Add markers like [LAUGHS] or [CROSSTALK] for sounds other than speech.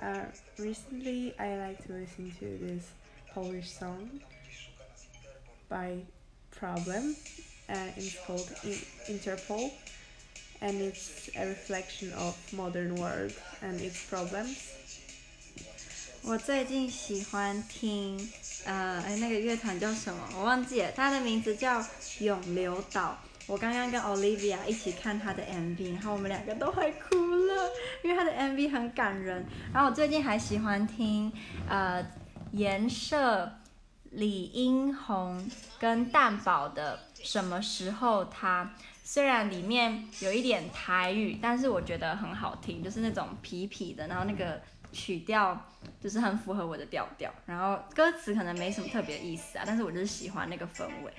Uh, recently, I like to listen to this Polish song by Problem. Uh, it's called In- Interpol, and it's a reflection of modern world and its problems. 我最近喜欢听，呃，哎，那个乐团叫什么？我忘记了，它的名字叫永流岛。我刚刚跟 Olivia 一起看他的 MV，然后我们两个都快哭了， [LAUGHS] 因为他的 MV 很感人。然后我最近还喜欢听，呃，颜社、李英宏跟蛋宝的《什么时候他》，虽然里面有一点台语，但是我觉得很好听，就是那种痞痞的，然后那个曲调就是很符合我的调调。然后歌词可能没什么特别意思啊，但是我就是喜欢那个氛围。